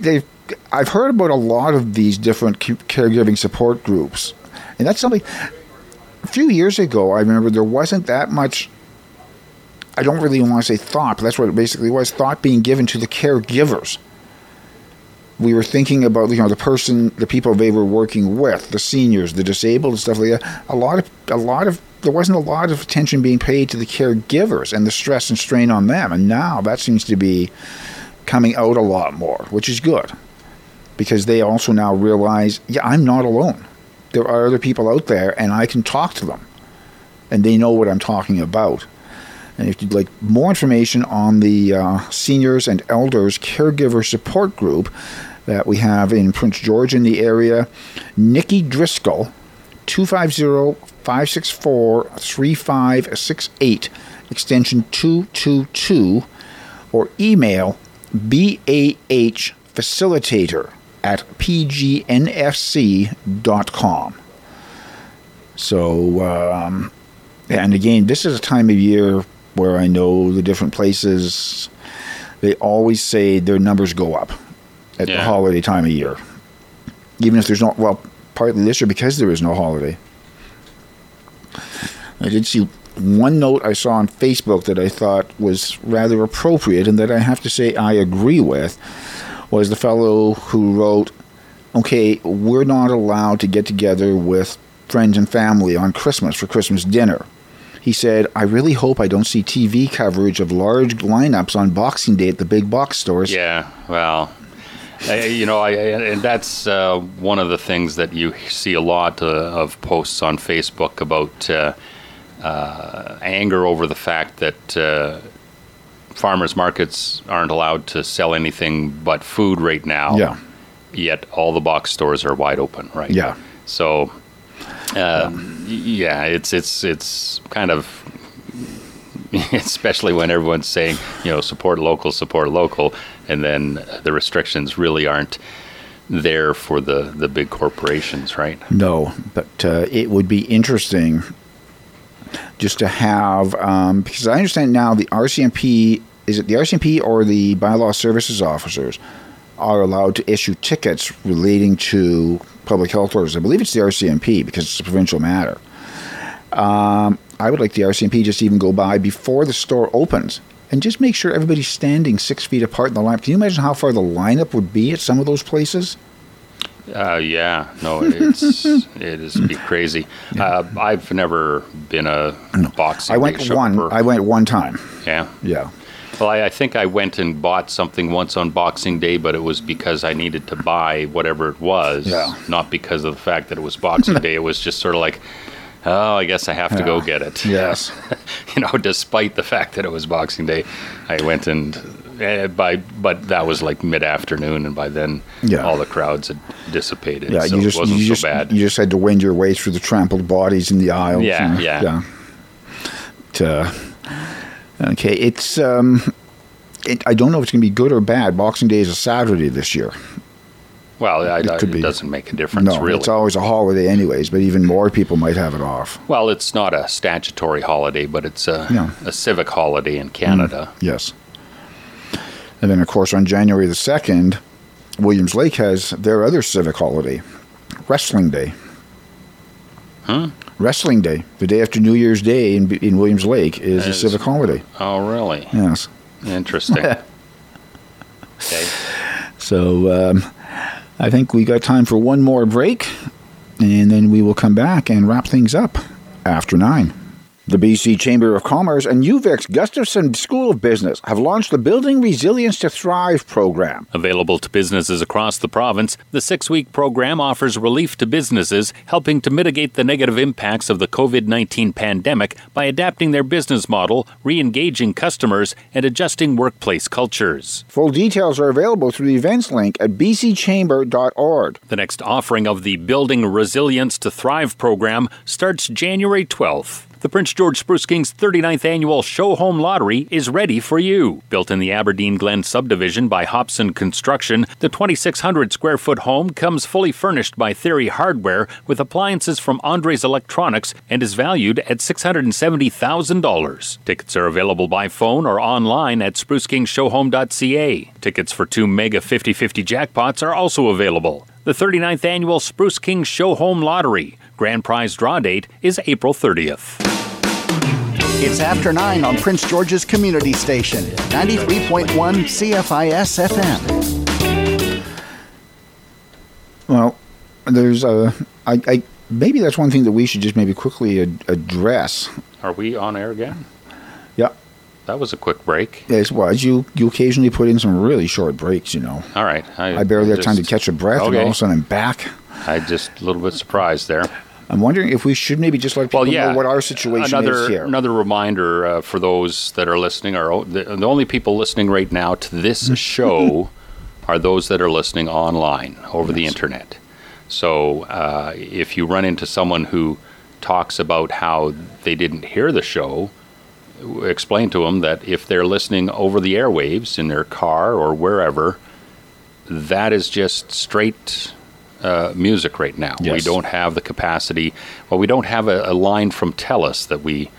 They've I've heard about a lot of these different caregiving support groups, and that's something. A few years ago, I remember there wasn't that much. I don't really want to say thought, but that's what it basically was thought being given to the caregivers. We were thinking about you know the person, the people they were working with, the seniors, the disabled, and stuff like that. A lot of a lot of there wasn't a lot of attention being paid to the caregivers and the stress and strain on them, and now that seems to be coming out a lot more, which is good because they also now realize, yeah, I'm not alone. There are other people out there, and I can talk to them, and they know what I'm talking about. And if you'd like more information on the uh, seniors and elders caregiver support group that we have in Prince George in the area, Nikki Driscoll, 250 564 3568, extension 222, or email BAH facilitator at pgnfc.com. So, um, and again, this is a time of year where I know the different places, they always say their numbers go up at the holiday time of year. Even if there's not, well, partly this year because there is no holiday. I did see one note I saw on Facebook that I thought was rather appropriate and that I have to say I agree with was the fellow who wrote, Okay, we're not allowed to get together with friends and family on Christmas for Christmas dinner. He said, I really hope I don't see TV coverage of large lineups on Boxing Day at the big box stores. Yeah. Well, I, you know, I, and that's uh, one of the things that you see a lot uh, of posts on Facebook about uh, uh, anger over the fact that uh, farmers markets aren't allowed to sell anything but food right now. Yeah. Yet all the box stores are wide open, right? Yeah. So, um, yeah, it's it's it's kind of especially when everyone's saying, you know, support local, support local, and then the restrictions really aren't there for the, the big corporations, right? No, but uh, it would be interesting just to have um, because I understand now the RCMP is it the RCMP or the bylaw services officers are allowed to issue tickets relating to public health orders. I believe it's the RCMP because it's a provincial matter. Um, I would like the RCMP just even go by before the store opens and just make sure everybody's standing six feet apart in the line. Can you imagine how far the lineup would be at some of those places? Uh, yeah, no, it's it is be crazy. Uh, I've never been a boxing. I went one. I went one time. yeah. Yeah. Well, I, I think I went and bought something once on Boxing Day, but it was because I needed to buy whatever it was, Yeah. not because of the fact that it was Boxing Day. It was just sort of like, oh, I guess I have to go get it. Yes. you know, despite the fact that it was Boxing Day, I went and uh, by, but that was like mid afternoon, and by then Yeah. all the crowds had dissipated. Yeah, so you just it wasn't you so just bad. you just had to wend your way through the trampled bodies in the aisles. Yeah, and- yeah. To, okay, it's um, it, I don't know if it's going to be good or bad. Boxing Day is a Saturday this year. well, I, it I- could it be. doesn't make a difference, no, really. it's always a holiday anyways, but even more people might have it off. well, it's not a statutory holiday, but it's a, Yeah. a civic holiday in Canada. Yes. And then, of course, on January the 2nd, Williams Lake has their other civic holiday, Wrestling Day. Huh? Wrestling Day, the day after New Year's Day in, in Williams Lake, is a civic holiday. Oh, really? Yes. Interesting. okay. So, um, I think we got time for one more break, and then we will come back and wrap things up after nine. The BC Chamber of Commerce and UVic Gustavson School of Business have launched the Building Resilience to Thrive program. Available to businesses across the province, the six week program offers relief to businesses, helping to mitigate the negative impacts of the COVID 19 pandemic by adapting their business model, re engaging customers, and adjusting workplace cultures. Full details are available through the events link at bcchamber.org. The next offering of the Building Resilience to Thrive program starts January 12th. The Prince George Spruce Kings 39th annual Show Home Lottery is ready for you. Built in the Aberdeen Glen subdivision by Hobson Construction, the 2,600 square foot home comes fully furnished by Theory Hardware with appliances from Andre's Electronics and is valued at $670,000. Tickets are available by phone or online at sprucekingshowhome.ca. Tickets for two Mega 50 50 jackpots are also available. The 39th annual Spruce King Show Home Lottery. Grand prize draw date is April 30th. It's after 9 on Prince George's Community Station, 93.1 CFIS FM. Well, there's a. I, I, maybe that's one thing that we should just maybe quickly ad- address. Are we on air again? Yeah. That was a quick break. Yes, was. You you occasionally put in some really short breaks, you know. All right. I, barely had time to catch a breath, and all of a sudden I'm back. I just a little bit surprised there. I'm wondering if we should maybe just let people Well, yeah. know what our situation another, is here. Another reminder uh, for those that are listening are the, the only people listening right now to this Mm-hmm. show are those that are listening online over the internet. So uh, if you run into someone who talks about how they didn't hear the show, explain to them that if they're listening over the airwaves in their car or wherever, that is just straight uh, music right now. We don't have the capacity. Well, we don't have a, a line from TELUS that we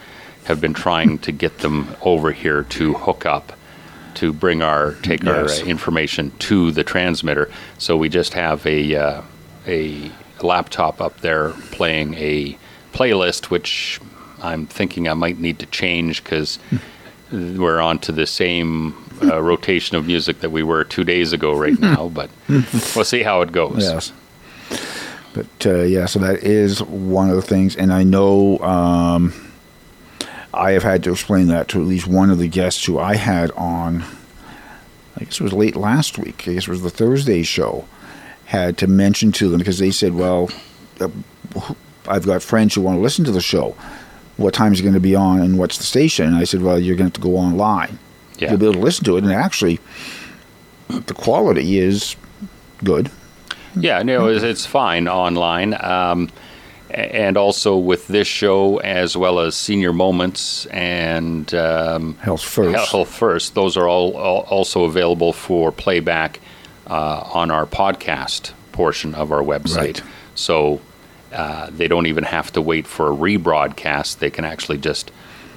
have been trying to get them over here to hook up to bring our take Yes. our uh, information to the transmitter. So we just have a uh, a laptop up there playing a playlist, which I'm thinking I might need to change because we're on to the same uh, rotation of music that we were two days ago right now. But we'll see how it goes. Yes. But uh, yeah, so that is one of the things, and I know um, I have had to explain that to at least one of the guests who I had on. I guess it was late last week. I guess it was the Thursday show. Had to mention to them because they said, "Well, uh, I've got friends who want to listen to the show. What time is it going to be on, and what's the station?" And I said, "Well, you're going to have to go online. Yeah. You'll be able to listen to it, and actually, the quality is good." Yeah, no, it's, it's fine online. Um, and also with this show, as well as Senior Moments and um, Health First. Health First, those are all, all also available for playback uh, on our podcast portion of our website. Right. So uh, they don't even have to wait for a rebroadcast. They can actually just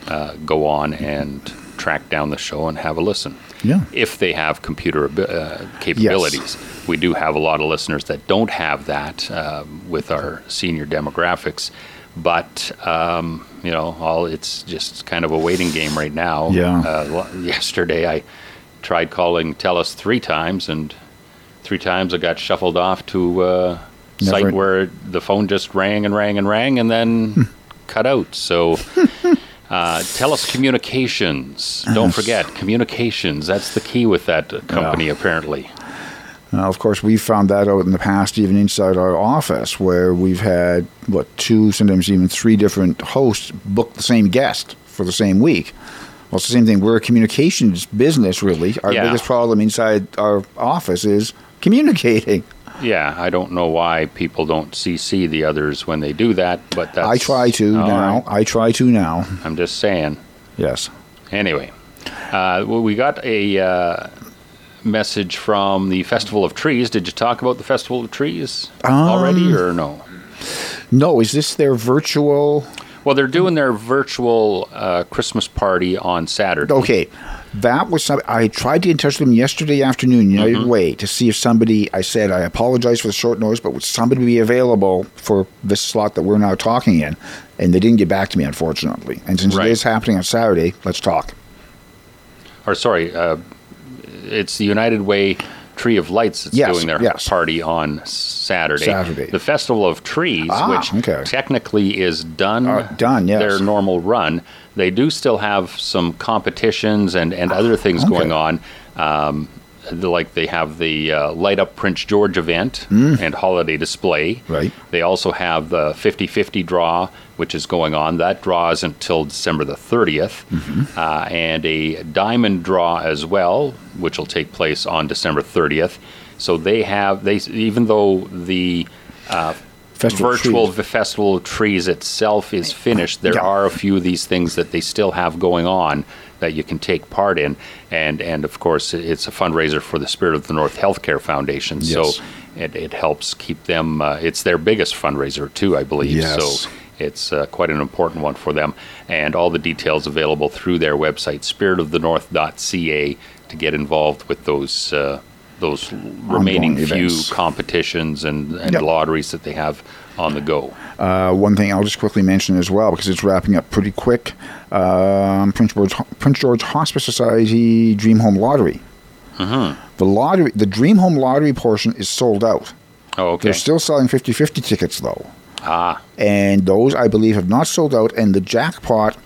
uh, go on and track down the show and have a listen. Yeah. If they have computer uh, capabilities. We do have a lot of listeners that don't have that um, with our senior demographics. But um, you know, all it's just kind of a waiting game right now. Yeah. Uh, yesterday, I tried calling TELUS three times, and three times I got shuffled off to uh, a Never- site where the phone just rang and rang and rang, and then cut out. So. Uh, TELUS Communications. Don't forget communications. That's the key with that uh, company, apparently. Now, of course, we've found that out in the past, even inside our office, where we've had, what, two, sometimes even three different hosts book the same guest for the same week. Well, it's the same thing. We're a communications business, really. Our Yeah. biggest problem inside our office is communicating. Yeah, I don't know why people don't CC the others when they do that, but that's. I try to all now. right. I try to now. I'm just saying. Yes. Anyway, uh, well, we got a uh, message from the Festival of Trees. Did you talk about the Festival of Trees already, Um, or no? No, is this their virtual? Well, they're doing their virtual uh, Christmas party on Saturday. Okay, that was some. I tried to get in touch with them yesterday afternoon, United Mm-hmm. Way, to see if somebody. I said I apologize for the short notice, but would somebody be available for this slot that we're now talking in? And they didn't get back to me, unfortunately. And since Right. it is happening on Saturday, let's talk. Or sorry, uh, it's the United Way Tree of Lights that's Yes, doing their yes. party on Saturday. Saturday. The Festival of Trees, Ah, which okay. technically is done, Uh, done, yes. their normal run. They do still have some competitions and, and other things Okay. going on. Um, like they have the uh, Light Up Prince George event and holiday display. Mm. Right. They also have the 50 50 draw, which is going on. That draw is until December the 30th. Mm-hmm. Uh, and a diamond draw as well, which will take place on December 30th. So they have, they even though the uh, Festival virtual Trees. Festival of Trees itself is finished, there Yeah. are a few of these things that they still have going on that you can take part in. And, and of course, it's a fundraiser for the Spirit of the North Healthcare Foundation. Yes. So it, it helps keep them, uh, it's their biggest fundraiser, too, I believe. Yes. So it's uh, quite an important one for them. And all the details available through their website, spiritofthenorth.ca, to get involved with those. Uh, those remaining few events. competitions and, and Yep. lotteries that they have on the go. Uh, one thing I'll just quickly mention as well, because it's wrapping up pretty quick. Um, Prince George Prince George Hospice Society Dream Home Lottery. Mm-hmm. The lottery, the Dream Home Lottery portion is sold out. Oh, okay. They're still selling 50-50 tickets though, ah, and those I believe have not sold out. And the jackpot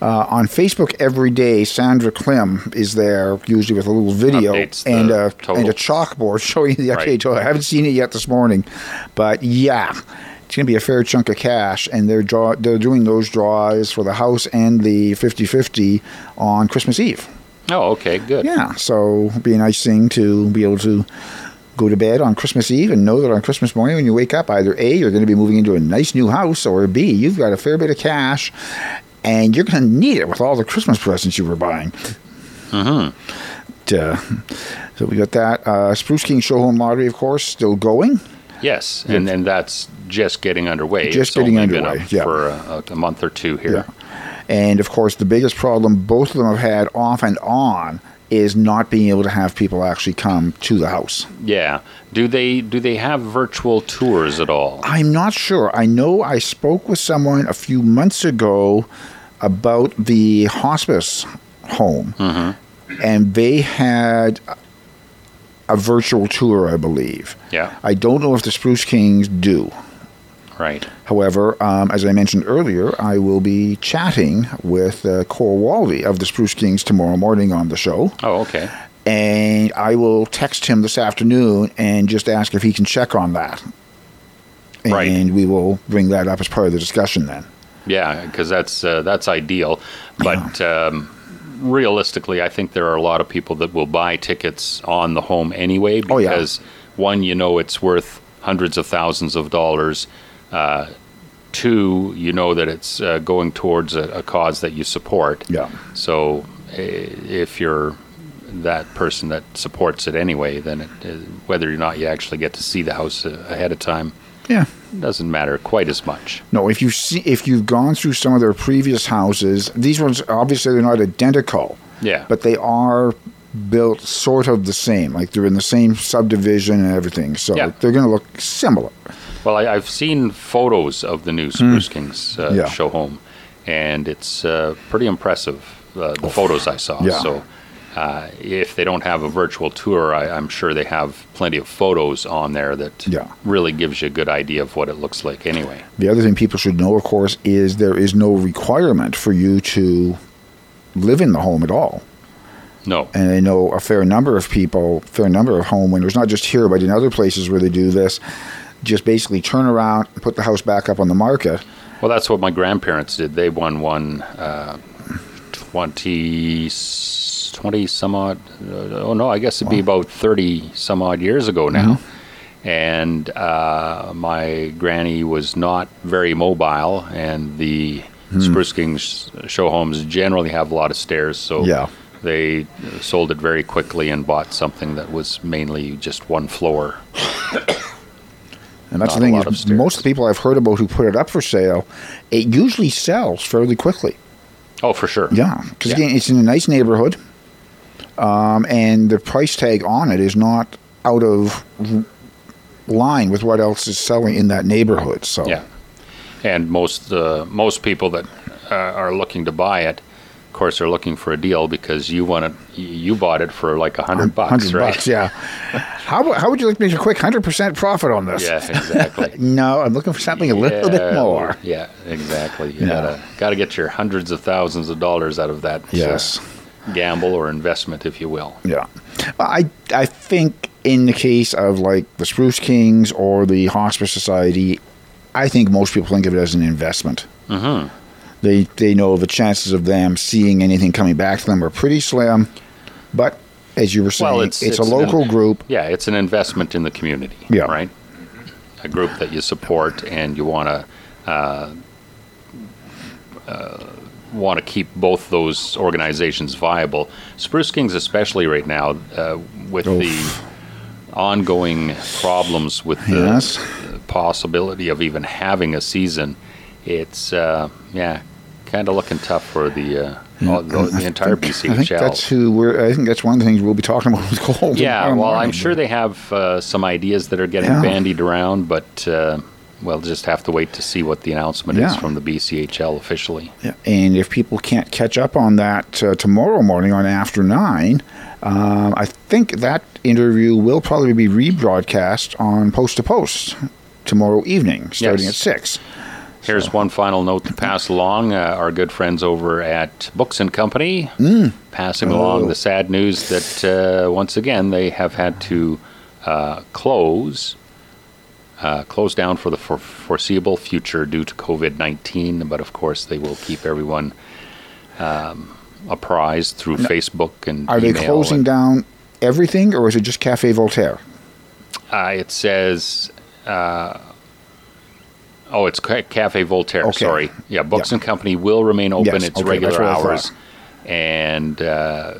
uh, on Facebook every day, Sandra Klim is there usually with a little video Updates and a and a chalkboard showing you the update Right. total. I haven't seen it yet this morning, but yeah, it's going to be a fair chunk of cash, and they're draw they're doing those draws for the house and the 50-50 on Christmas Eve. oh, okay, good. Yeah, so it'd be a nice thing to be able to go to bed on Christmas Eve and know that on Christmas morning when you wake up, either A, you're going to be moving into a nice new house, or B, you've got a fair bit of cash and you're going to need it with all the Christmas presents you were buying. Mm-hmm. so we got that. Uh, Spruce King Show Home Lottery, of course, still going. Yes, and and that's just getting underway. Just It's getting underway, yeah. for a, a month or two here. And of course, the biggest problem both of them have had off and on is not being able to have people actually come to the house. Yeah. Do they do they have virtual tours at all? I'm not sure. I know I spoke with someone a few months ago about the hospice home, mm-hmm. and they had a virtual tour, I believe. Yeah. I don't know if the Spruce Kings do. Right. However, um, as I mentioned earlier, I will be chatting with uh, Cole Waldy of the Spruce Kings tomorrow morning on the show. Oh, okay. And I will text him this afternoon and just ask if he can check on that. And Right. we will bring that up as part of the discussion then. Yeah, because that's uh, that's ideal. But um, realistically, I think there are a lot of people that will buy tickets on the home anyway Oh, yeah. because one, you know, it's worth hundreds of thousands of dollars. Uh, two, you know that it's uh, going towards a, a cause that you support. Yeah. So uh, if you're that person that supports it anyway, then it, uh, whether or not you actually get to see the house uh, ahead of time Yeah. doesn't matter quite as much. No, if you see if you've gone through some of their previous houses, these ones obviously they're not identical. Yeah. But they are built sort of the same. Like they're in the same subdivision and everything. So Yeah. they're going to look similar. Well, I, I've seen photos of the new Spruce Kings uh. Yeah. show home, and it's uh, pretty impressive. Uh, the photos I saw. Yeah. So, uh, if they don't have a virtual tour, I, I'm sure they have plenty of photos on there that Yeah. really gives you a good idea of what it looks like. Anyway. The other thing people should know, of course, is there is no requirement for you to live in the home at all. No. And I know a fair number of people, fair number of homeowners, not just here, but in other places where they do this, just basically turn around and put the house back up on the market. Well, that's what my grandparents did. They won one uh, 20, 20 some odd, uh, oh no, I guess it'd be about 30 some odd years ago now. Mm-hmm. And uh, my granny was not very mobile, and the Hmm. Spruce Kings show homes generally have a lot of stairs, so Yeah. they sold it very quickly and bought something that was mainly just one floor. And that's Not the thing is, most of the people I've heard about who put it up for sale, it usually sells fairly quickly. Oh, for sure. Yeah, because Yeah. again, it's in a nice neighborhood, um, and the price tag on it is not out of line with what else is selling in that neighborhood. So Yeah, and most uh, most people that uh, are looking to buy it course, they're looking for a deal because you want it. You bought it for like a hundred bucks, right? bucks, yeah. How, how would you like to make a quick hundred percent profit on this? Yeah, exactly. no, I'm looking for something a little bit more. Yeah, exactly. You Yeah. gotta gotta get your hundreds of thousands of dollars out of that. Yes. gamble or investment, if you will. Yeah, I I think in the case of like the Spruce Kings or the Hospice Society, I think most people think of it as an investment. Mm-hmm. They they know the chances of them seeing anything coming back to them are pretty slim, but as you were saying, Well, it's, it's, a an- local group. Yeah, it's an investment in the community. Yeah. Right. A group that you support and you want to uh, uh, want to keep both those organizations viable. Spruce Kings, especially right now, uh, with the ongoing problems with the Yes. possibility of even having a season, it's uh, yeah, kind of looking tough for the uh, all- the, the entire BCHL. I think that's who we're. I think that's one of the things we'll be talking about with Cole. Yeah, well, I'm sure they have uh, some ideas that are getting Yeah. bandied around, but uh, we'll just have to wait to see what the announcement is from the BCHL officially. Yeah, and if people can't catch up on that uh, tomorrow morning on After Nine, um, I think that interview will probably be rebroadcast on Post to Post tomorrow evening, starting Yes. at six. Here's one final note to pass along. Uh, our good friends over at Books and Company passing along Oh. the sad news that uh, once again they have had to uh, close. Uh, close down for the for- foreseeable future due to COVID 19, but of course they will keep everyone um, apprised through Facebook and Are they closing and- down everything, or is it just Cafe Voltaire? Uh, it says, uh, oh, it's Cafe Voltaire. Okay. Sorry, yeah. Books Yeah. and Company will remain open Yes, its okay, regular that's what I hours, and uh,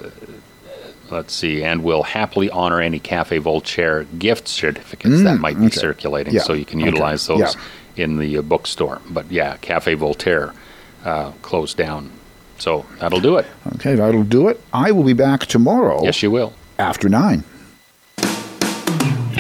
let's see, and will happily honor any Cafe Voltaire gift certificates that Mm, might be okay. circulating, Yeah, so you can utilize those yeah. in the uh, bookstore. But yeah, Cafe Voltaire uh, closed down, so that'll do it. Okay, that'll do it. I will be back tomorrow. Yes, you will. After nine.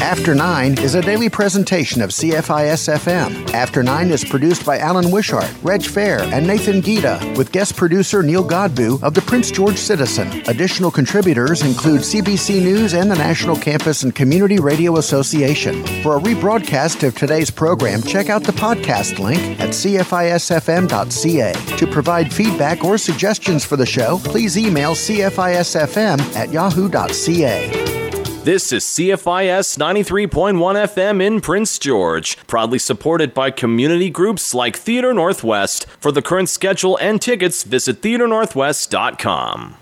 After 9 is a daily presentation of CFIS FM. After 9 is produced by Alan Wishart, Reg Fair, and Nathan Gita, with guest producer Neil Godbout of the Prince George Citizen. Additional contributors include CBC News and the National Campus and Community Radio Association. For a rebroadcast of today's program, check out the podcast link at cfisfm.ca. To provide feedback or suggestions for the show, please email cfisfm at yahoo.ca. This is CFIS 93.1 FM in Prince George, proudly supported by community groups like Theater Northwest. For the current schedule and tickets, visit theaternorthwest.com.